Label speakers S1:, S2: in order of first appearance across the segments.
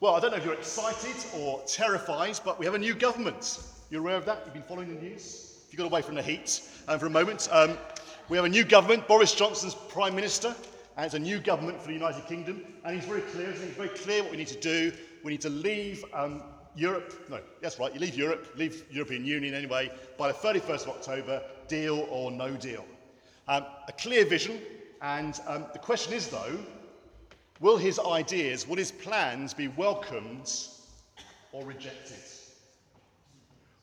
S1: Well, I don't know if you're excited or terrified, but we have a new government. You're aware of that? You've been following the news? If you got away from the heat um, for a moment, um, we have a new government. Boris Johnson's Prime Minister, and it's a new government for the United Kingdom. And he's very clear, he's very clear what we need to do. We need to leave um, Europe. No, that's right, you leave Europe, leave European Union anyway, by the 31st of October, deal or no deal. Um, a clear vision, and um, the question is, though, Will his ideas, will his plans be welcomed or rejected?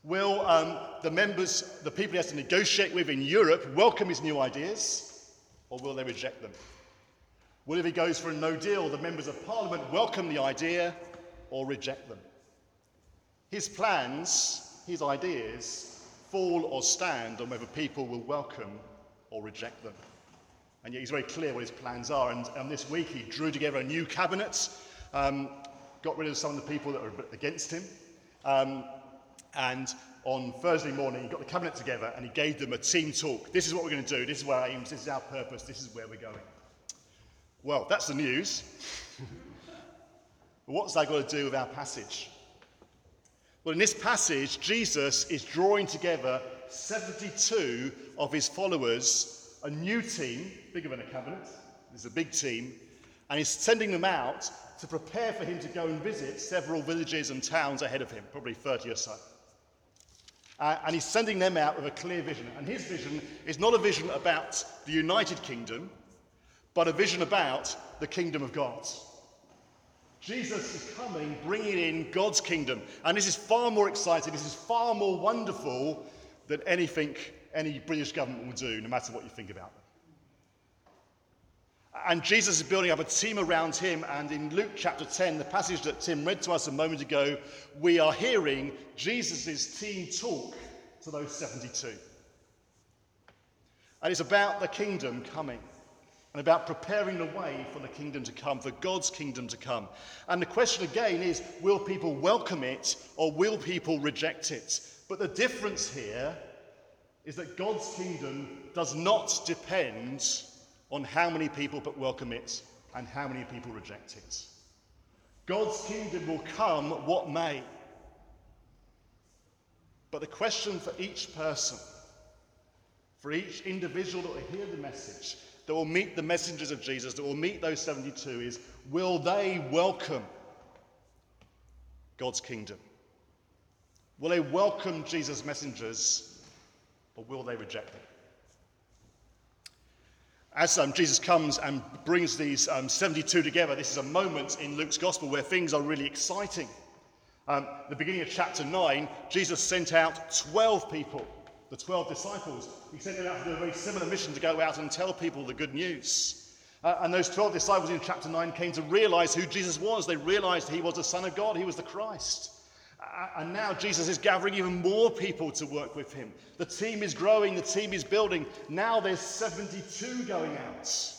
S1: Will um, the members, the people he has to negotiate with in Europe, welcome his new ideas or will they reject them? Will, if he goes for a no deal, the members of parliament welcome the idea or reject them? His plans, his ideas, fall or stand on whether people will welcome or reject them. And yet he's very clear what his plans are. And, and this week he drew together a new cabinet, um, got rid of some of the people that were against him. Um, and on Thursday morning, he got the cabinet together and he gave them a team talk. This is what we're going to do. This is where our aims. This is our purpose. This is where we're going. Well, that's the news. but what's that got to do with our passage? Well, in this passage, Jesus is drawing together 72 of his followers a new team, bigger than a cabinet, is a big team, and he's sending them out to prepare for him to go and visit several villages and towns ahead of him, probably 30 or so. Uh, and he's sending them out with a clear vision. And his vision is not a vision about the United Kingdom, but a vision about the kingdom of God. Jesus is coming, bringing in God's kingdom. And this is far more exciting, this is far more wonderful than anything any British government will do, no matter what you think about them. And Jesus is building up a team around him. And in Luke chapter 10, the passage that Tim read to us a moment ago, we are hearing Jesus' team talk to those 72. And it's about the kingdom coming and about preparing the way for the kingdom to come, for God's kingdom to come. And the question again is will people welcome it or will people reject it? But the difference here is that God's kingdom does not depend on how many people but welcome it and how many people reject it. God's kingdom will come what may. But the question for each person, for each individual that will hear the message, that will meet the messengers of Jesus, that will meet those 72, is will they welcome God's kingdom? Will they welcome Jesus' messengers or will they reject them? As um, Jesus comes and brings these um, 72 together, this is a moment in Luke's gospel where things are really exciting. Um, the beginning of chapter 9, Jesus sent out 12 people, the 12 disciples. He sent them out to do a very similar mission to go out and tell people the good news. Uh, and those 12 disciples in chapter 9 came to realize who Jesus was. They realized he was the Son of God, he was the Christ. And now Jesus is gathering even more people to work with him. The team is growing, the team is building. Now there's 72 going out.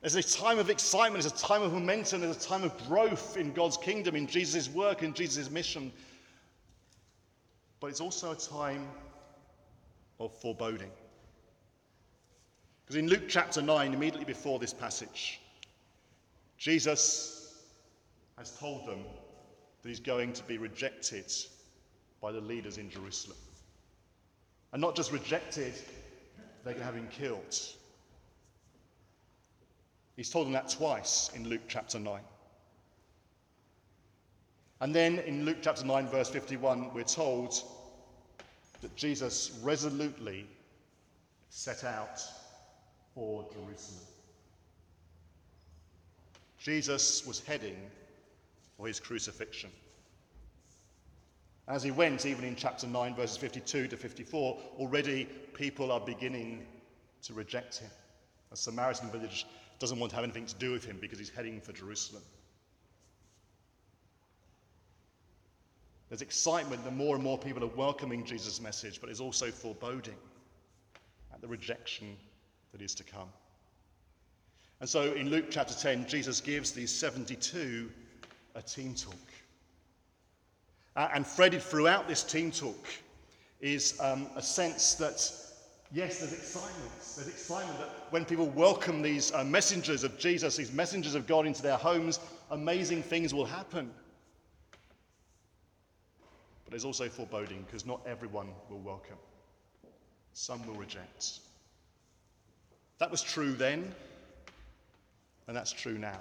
S1: There's a time of excitement, there's a time of momentum, there's a time of growth in God's kingdom, in Jesus' work, in Jesus' mission. But it's also a time of foreboding. Because in Luke chapter 9, immediately before this passage, Jesus has told them that he's going to be rejected by the leaders in Jerusalem. And not just rejected, they're going to have him killed. He's told them that twice in Luke chapter 9. And then in Luke chapter 9, verse 51, we're told that Jesus resolutely set out for Jerusalem. Jesus was heading or his crucifixion. As he went, even in chapter 9, verses 52 to 54, already people are beginning to reject him. A Samaritan village doesn't want to have anything to do with him because he's heading for Jerusalem. There's excitement that more and more people are welcoming Jesus' message, but there's also foreboding at the rejection that is to come. And so in Luke chapter 10, Jesus gives these 72 a team talk. Uh, and threaded throughout this team talk is um, a sense that, yes, there's excitement. There's excitement that when people welcome these uh, messengers of Jesus, these messengers of God into their homes, amazing things will happen. But there's also foreboding because not everyone will welcome, some will reject. That was true then, and that's true now.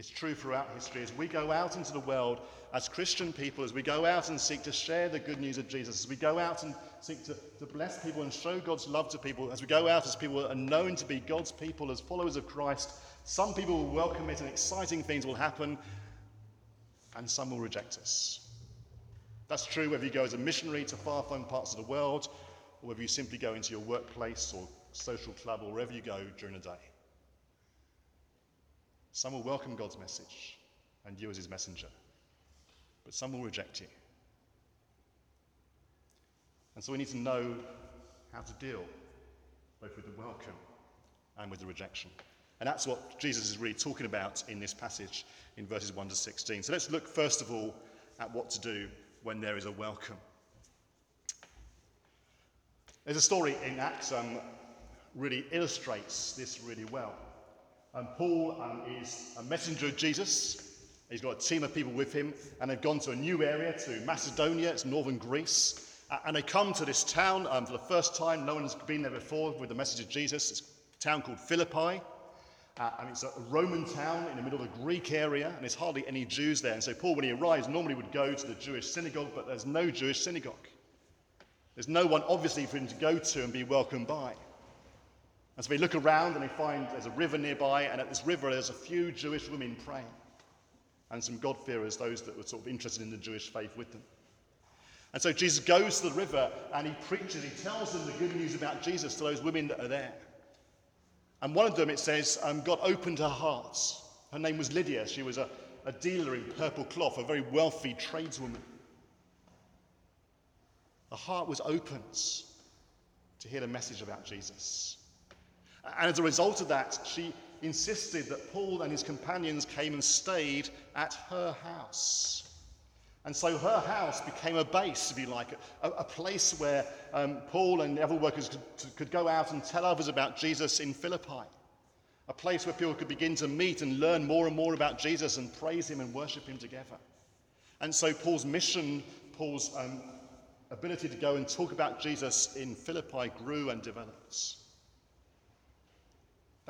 S1: It's true throughout history. As we go out into the world as Christian people, as we go out and seek to share the good news of Jesus, as we go out and seek to, to bless people and show God's love to people, as we go out as people that are known to be God's people, as followers of Christ, some people will welcome it and exciting things will happen, and some will reject us. That's true whether you go as a missionary to far flung parts of the world, or whether you simply go into your workplace or social club or wherever you go during the day. Some will welcome God's message and you as his messenger, but some will reject you. And so we need to know how to deal both with the welcome and with the rejection. And that's what Jesus is really talking about in this passage in verses 1 to 16. So let's look first of all at what to do when there is a welcome. There's a story in Acts um, really illustrates this really well. Um, Paul um, is a messenger of Jesus. He's got a team of people with him, and they've gone to a new area, to Macedonia, it's northern Greece. Uh, and they come to this town um, for the first time. No one has been there before with the message of Jesus. It's a town called Philippi. Uh, and it's a Roman town in the middle of a Greek area, and there's hardly any Jews there. And so Paul, when he arrives, normally would go to the Jewish synagogue, but there's no Jewish synagogue. There's no one, obviously, for him to go to and be welcomed by. And so they look around and they find there's a river nearby, and at this river there's a few Jewish women praying, and some God-fearers, those that were sort of interested in the Jewish faith with them. And so Jesus goes to the river and he preaches, he tells them the good news about Jesus to those women that are there. And one of them, it says, um, God opened her heart. Her name was Lydia. She was a, a dealer in purple cloth, a very wealthy tradeswoman. Her heart was opened to hear the message about Jesus. And as a result of that, she insisted that Paul and his companions came and stayed at her house. And so her house became a base, if you like, a, a place where um, Paul and the other workers could, could go out and tell others about Jesus in Philippi. A place where people could begin to meet and learn more and more about Jesus and praise him and worship him together. And so Paul's mission, Paul's um, ability to go and talk about Jesus in Philippi grew and developed.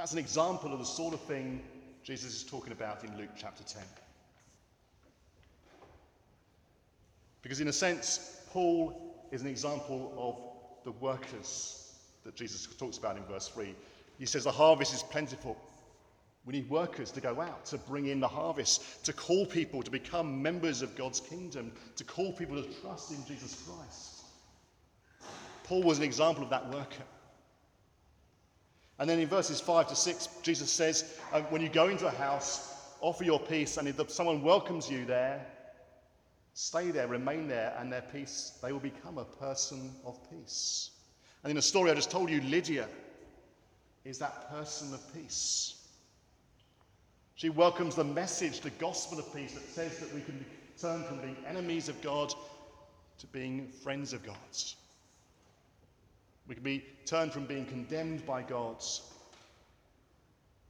S1: That's an example of the sort of thing Jesus is talking about in Luke chapter 10. Because, in a sense, Paul is an example of the workers that Jesus talks about in verse 3. He says, The harvest is plentiful. We need workers to go out to bring in the harvest, to call people to become members of God's kingdom, to call people to trust in Jesus Christ. Paul was an example of that worker. And then in verses 5 to 6, Jesus says, uh, When you go into a house, offer your peace, and if someone welcomes you there, Stay there, remain there, and their peace, they will become a person of peace. And in the story I just told you, Lydia is that person of peace. She welcomes the message, the gospel of peace that says that we can turn from being enemies of God to being friends of God. We can be turned from being condemned by God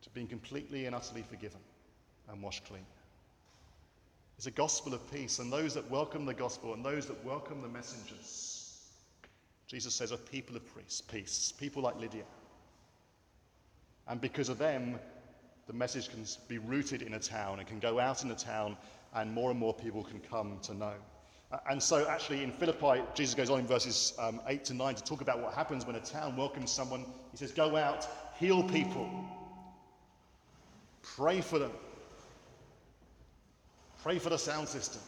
S1: to being completely and utterly forgiven and washed clean. It's a gospel of peace, and those that welcome the gospel and those that welcome the messengers, Jesus says, are people of peace, people like Lydia. And because of them, the message can be rooted in a town and can go out in a town, and more and more people can come to know. And so, actually, in Philippi, Jesus goes on in verses um, 8 to 9 to talk about what happens when a town welcomes someone. He says, Go out, heal people, pray for them, Pray for the sound system.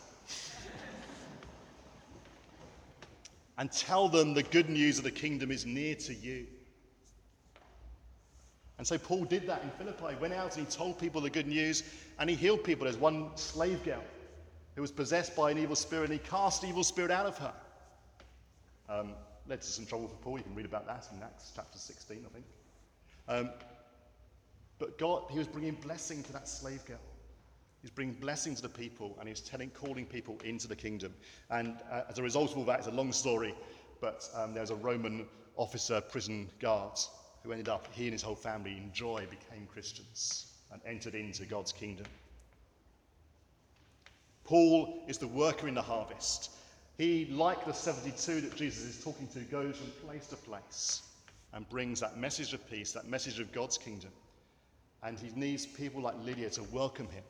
S1: and tell them the good news of the kingdom is near to you. And so Paul did that in Philippi. Went out and he told people the good news and he healed people. There's one slave girl who was possessed by an evil spirit and he cast evil spirit out of her. Um, led to some trouble for Paul. You can read about that in Acts chapter 16, I think. Um, but God, he was bringing blessing to that slave girl. He's bringing blessing to the people and he's telling, calling people into the kingdom. And uh, as a result of all that, it's a long story, but um, there's a Roman officer, prison guard, who ended up, he and his whole family, in joy, became Christians and entered into God's kingdom. Paul is the worker in the harvest. He, like the 72 that Jesus is talking to, goes from place to place and brings that message of peace, that message of God's kingdom. And he needs people like Lydia to welcome him,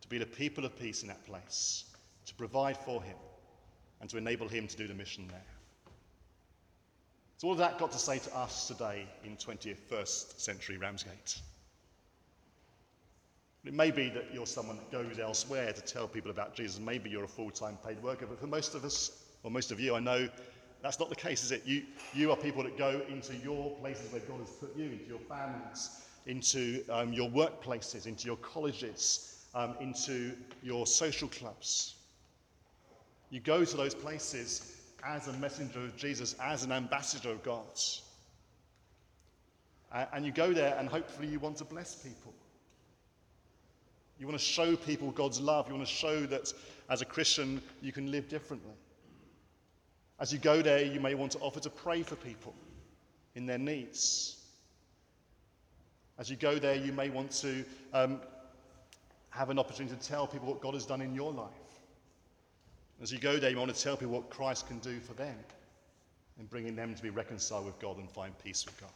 S1: to be the people of peace in that place, to provide for him, and to enable him to do the mission there. So, all of that got to say to us today in 21st century Ramsgate. It may be that you're someone that goes elsewhere to tell people about Jesus. Maybe you're a full time paid worker, but for most of us, or most of you, I know that's not the case, is it? You, you are people that go into your places where God has put you, into your families, into um, your workplaces, into your colleges, um, into your social clubs. You go to those places as a messenger of Jesus, as an ambassador of God. And you go there and hopefully you want to bless people. You want to show people God's love. You want to show that as a Christian you can live differently. As you go there, you may want to offer to pray for people in their needs. As you go there, you may want to um, have an opportunity to tell people what God has done in your life. As you go there, you want to tell people what Christ can do for them in bringing them to be reconciled with God and find peace with God.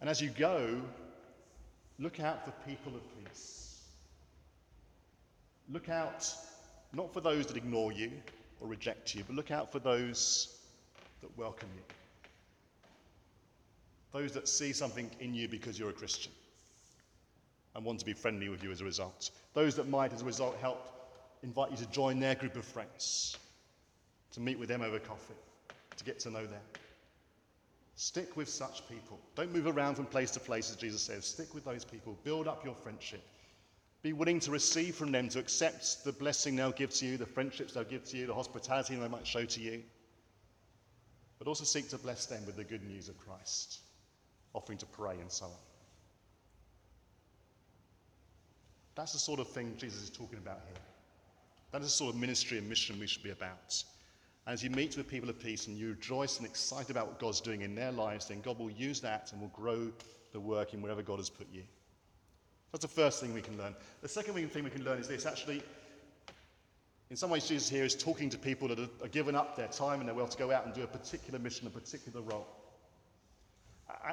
S1: And as you go, look out for people of peace. Look out not for those that ignore you or reject you, but look out for those that welcome you. Those that see something in you because you're a Christian and want to be friendly with you as a result. Those that might, as a result, help invite you to join their group of friends, to meet with them over coffee, to get to know them. Stick with such people. Don't move around from place to place, as Jesus says. Stick with those people. Build up your friendship. Be willing to receive from them, to accept the blessing they'll give to you, the friendships they'll give to you, the hospitality they might show to you. But also seek to bless them with the good news of Christ, offering to pray and so on. That's the sort of thing Jesus is talking about here. That is the sort of ministry and mission we should be about. As you meet with people of peace and you rejoice and excited about what God's doing in their lives, then God will use that and will grow the work in wherever God has put you. That's the first thing we can learn. The second thing we can learn is this actually, in some ways, Jesus here is talking to people that are given up their time and their will to go out and do a particular mission, a particular role.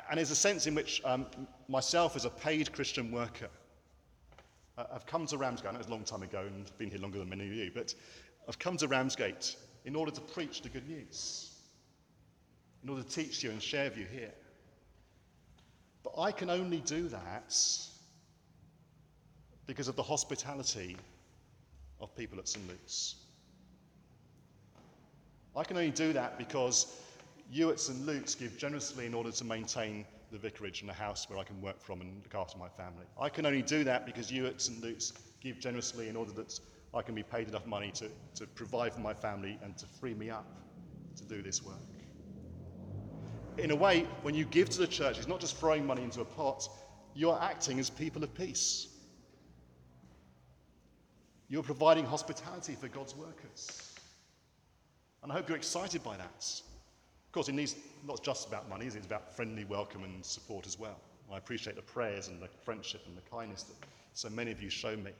S1: And there's a sense in which um, myself, as a paid Christian worker, uh, I've come to Ramsgate, I know it was a long time ago and been here longer than many of you, but I've come to Ramsgate in order to preach the good news, in order to teach you and share with you here. But I can only do that because of the hospitality of people at St. Luke's. I can only do that because you at St. Luke's give generously in order to maintain the vicarage and the house where I can work from and look after my family. I can only do that because you at St. Luke's give generously in order that I can be paid enough money to, to provide for my family and to free me up to do this work. In a way, when you give to the church, it's not just throwing money into a pot, you're acting as people of peace. You're providing hospitality for God's workers. And I hope you're excited by that. Of course, it needs not just about money, it's about friendly welcome and support as well. I appreciate the prayers and the friendship and the kindness that so many of you show me.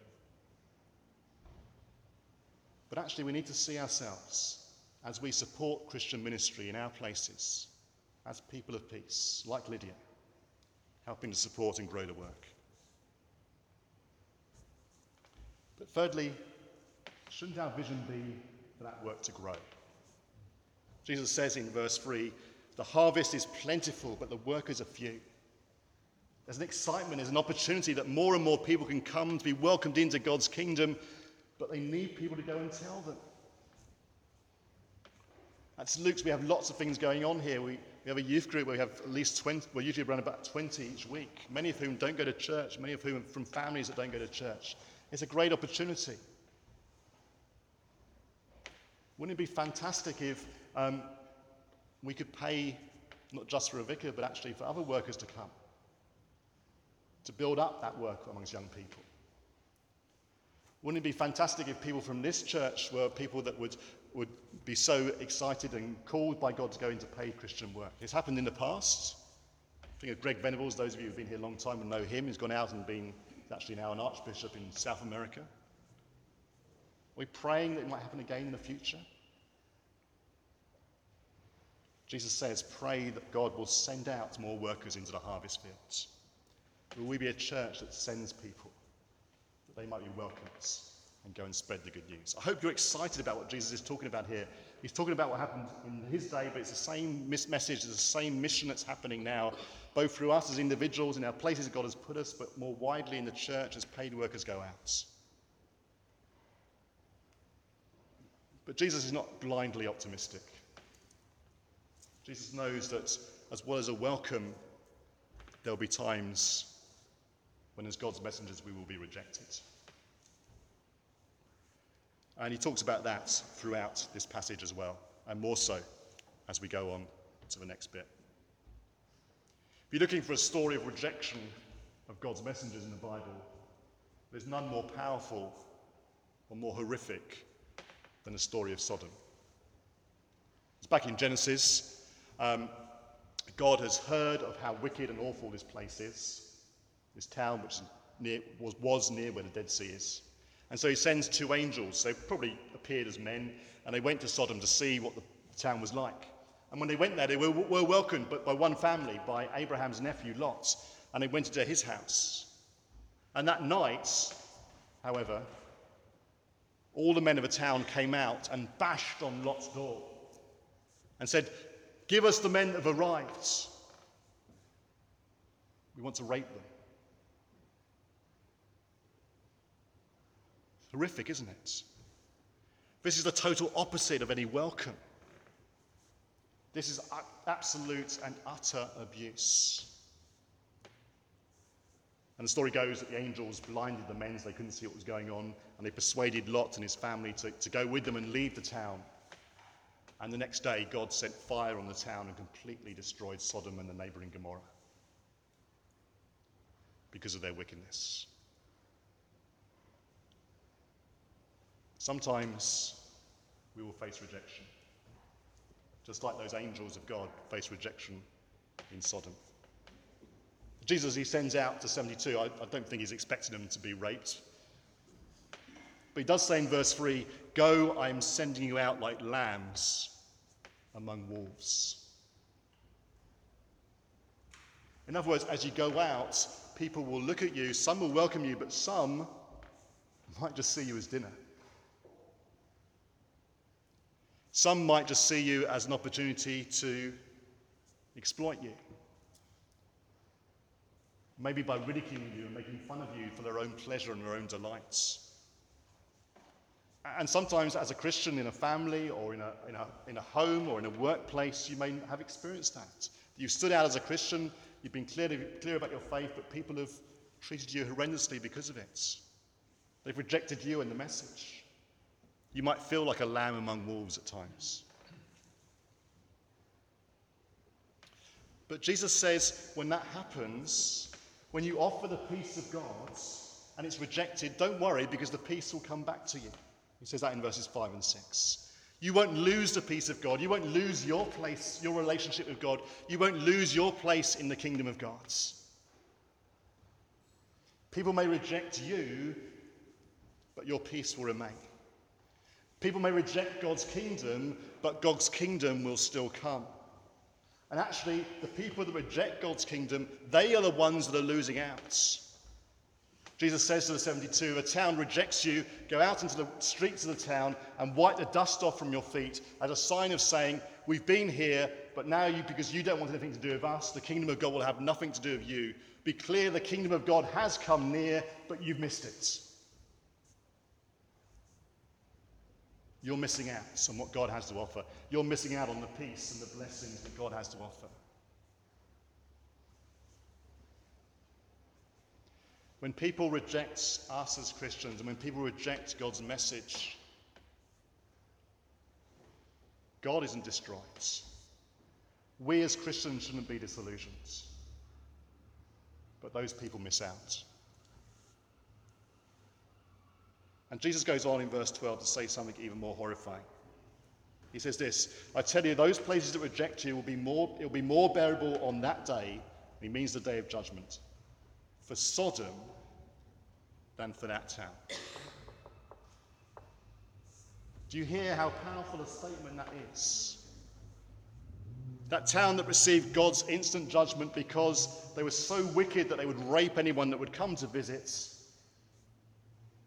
S1: But actually, we need to see ourselves as we support Christian ministry in our places as people of peace, like Lydia, helping to support and grow the work. But thirdly, shouldn't our vision be for that work to grow? Jesus says in verse 3 the harvest is plentiful, but the workers are few. There's an excitement, there's an opportunity that more and more people can come to be welcomed into God's kingdom, but they need people to go and tell them. At St. Luke's, we have lots of things going on here. We, we have a youth group where we have at least 20, we're usually around about 20 each week, many of whom don't go to church, many of whom are from families that don't go to church. It's a great opportunity. Wouldn't it be fantastic if um, we could pay not just for a vicar, but actually for other workers to come, to build up that work amongst young people. Wouldn't it be fantastic if people from this church were people that would, would be so excited and called by God to go into paid Christian work? It's happened in the past. I think of Greg Venables, those of you who've been here a long time will know him, he's gone out and been actually now an archbishop in South America. We're we praying that it might happen again in the future? Jesus says, Pray that God will send out more workers into the harvest fields. Will we be a church that sends people they might be welcomed and go and spread the good news? I hope you're excited about what Jesus is talking about here. He's talking about what happened in his day, but it's the same message, it's the same mission that's happening now, both through us as individuals in our places God has put us, but more widely in the church as paid workers go out. But Jesus is not blindly optimistic. Jesus knows that as well as a welcome, there'll be times when, as God's messengers, we will be rejected. And he talks about that throughout this passage as well, and more so as we go on to the next bit. If you're looking for a story of rejection of God's messengers in the Bible, there's none more powerful or more horrific than the story of Sodom. It's back in Genesis. Um, God has heard of how wicked and awful this place is, this town which near, was, was near where the Dead Sea is. And so he sends two angels. They probably appeared as men, and they went to Sodom to see what the town was like. And when they went there, they were, were welcomed by one family, by Abraham's nephew Lot, and they went into his house. And that night, however, all the men of the town came out and bashed on Lot's door and said, Give us the men that have arrived. We want to rape them. Horrific, isn't it? This is the total opposite of any welcome. This is absolute and utter abuse. And the story goes that the angels blinded the men so they couldn't see what was going on, and they persuaded Lot and his family to, to go with them and leave the town. And the next day, God sent fire on the town and completely destroyed Sodom and the neighboring Gomorrah because of their wickedness. Sometimes we will face rejection, just like those angels of God faced rejection in Sodom. Jesus, he sends out to 72, I, I don't think he's expecting them to be raped. But he does say in verse 3 Go, I am sending you out like lambs among wolves. In other words, as you go out, people will look at you, some will welcome you, but some might just see you as dinner. Some might just see you as an opportunity to exploit you. Maybe by ridiculing you and making fun of you for their own pleasure and their own delights. And sometimes, as a Christian in a family or in a, in, a, in a home or in a workplace, you may have experienced that. You've stood out as a Christian, you've been clear, clear about your faith, but people have treated you horrendously because of it. They've rejected you and the message. You might feel like a lamb among wolves at times. But Jesus says when that happens, when you offer the peace of God and it's rejected, don't worry because the peace will come back to you. He says that in verses 5 and 6. You won't lose the peace of God. You won't lose your place, your relationship with God. You won't lose your place in the kingdom of God. People may reject you, but your peace will remain. People may reject God's kingdom, but God's kingdom will still come. And actually, the people that reject God's kingdom, they are the ones that are losing out. Jesus says to the 72, A town rejects you, go out into the streets of the town and wipe the dust off from your feet as a sign of saying, We've been here, but now you, because you don't want anything to do with us, the kingdom of God will have nothing to do with you. Be clear the kingdom of God has come near, but you've missed it. You're missing out on what God has to offer. You're missing out on the peace and the blessings that God has to offer. When people reject us as Christians and when people reject God's message, God isn't destroyed. We as Christians shouldn't be disillusioned. But those people miss out. And Jesus goes on in verse 12 to say something even more horrifying. He says this I tell you, those places that reject you will be more, it will be more bearable on that day. He means the day of judgment for Sodom than for that town. Do you hear how powerful a statement that is? That town that received God's instant judgment because they were so wicked that they would rape anyone that would come to visit.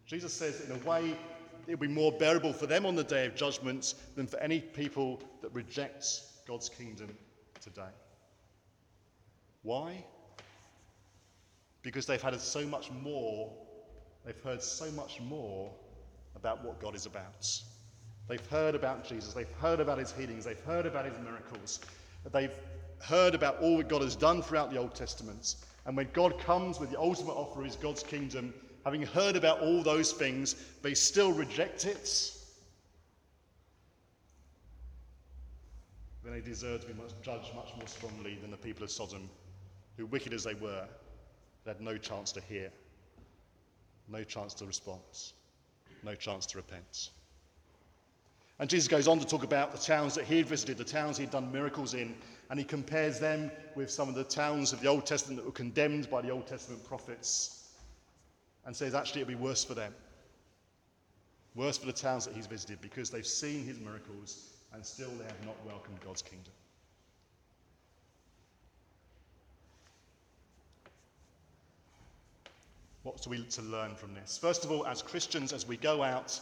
S1: Jesus says, in a way, it will be more bearable for them on the day of judgment than for any people that reject God's kingdom today. Why? Because they've had so much more, they've heard so much more about what God is about. They've heard about Jesus, they've heard about his healings, they've heard about his miracles, they've heard about all that God has done throughout the Old Testament. And when God comes with the ultimate offer is God's kingdom, having heard about all those things, they still reject it, then they deserve to be much, judged much more strongly than the people of Sodom, who, wicked as they were, had no chance to hear, no chance to respond, no chance to repent. And Jesus goes on to talk about the towns that he had visited, the towns he'd done miracles in, and he compares them with some of the towns of the Old Testament that were condemned by the Old Testament prophets, and says actually it'll be worse for them. Worse for the towns that he's visited because they've seen his miracles and still they have not welcomed God's kingdom. What are we to learn from this? First of all, as Christians, as we go out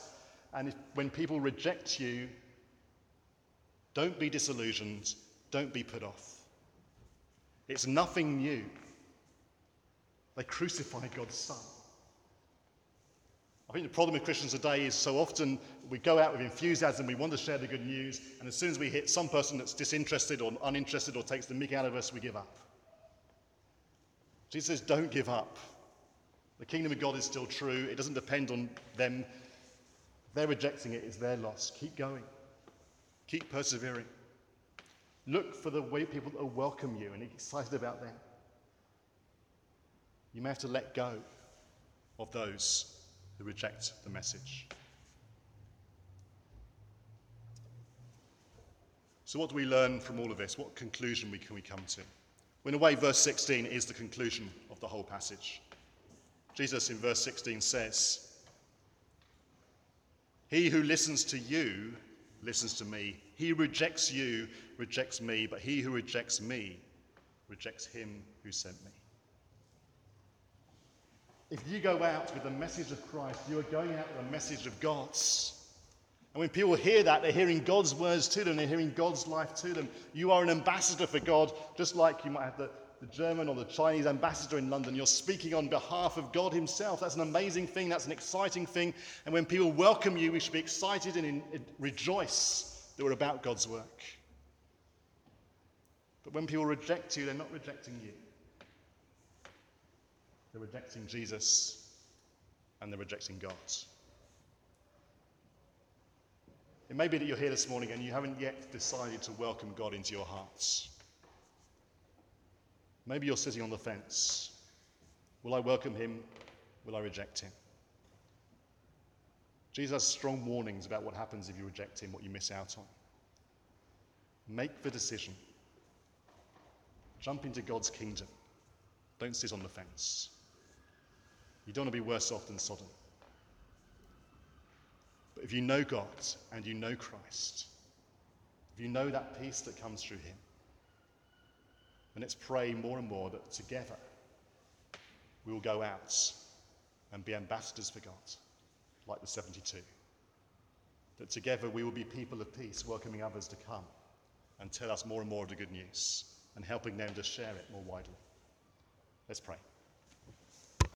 S1: and if, when people reject you, don't be disillusioned, don't be put off. It's nothing new. They crucified God's Son. I think the problem with Christians today is so often we go out with enthusiasm, we want to share the good news, and as soon as we hit some person that's disinterested or uninterested or takes the mick out of us, we give up. Jesus says, don't give up. The kingdom of God is still true. It doesn't depend on them they're rejecting it, it's their loss. Keep going. Keep persevering. Look for the way people that will welcome you and excited about them. You may have to let go of those who reject the message. So, what do we learn from all of this? What conclusion can we come to? Well, in a way, verse 16 is the conclusion of the whole passage. Jesus in verse 16 says, he who listens to you listens to me. He rejects you rejects me, but he who rejects me rejects him who sent me. If you go out with the message of Christ, you are going out with the message of God's. And when people hear that, they're hearing God's words to them, they're hearing God's life to them. You are an ambassador for God, just like you might have the the German or the Chinese ambassador in London. You're speaking on behalf of God Himself. That's an amazing thing. That's an exciting thing. And when people welcome you, we should be excited and in, rejoice that we're about God's work. But when people reject you, they're not rejecting you, they're rejecting Jesus and they're rejecting God. It may be that you're here this morning and you haven't yet decided to welcome God into your hearts. Maybe you're sitting on the fence. Will I welcome him? Will I reject him? Jesus has strong warnings about what happens if you reject him, what you miss out on. Make the decision. Jump into God's kingdom. Don't sit on the fence. You don't want to be worse off than Sodom. But if you know God and you know Christ, if you know that peace that comes through him, then let's pray more and more that together we will go out and be ambassadors for God, like the 72. That together we will be people of peace, welcoming others to come and tell us more and more of the good news and helping them to share it more widely. Let's pray.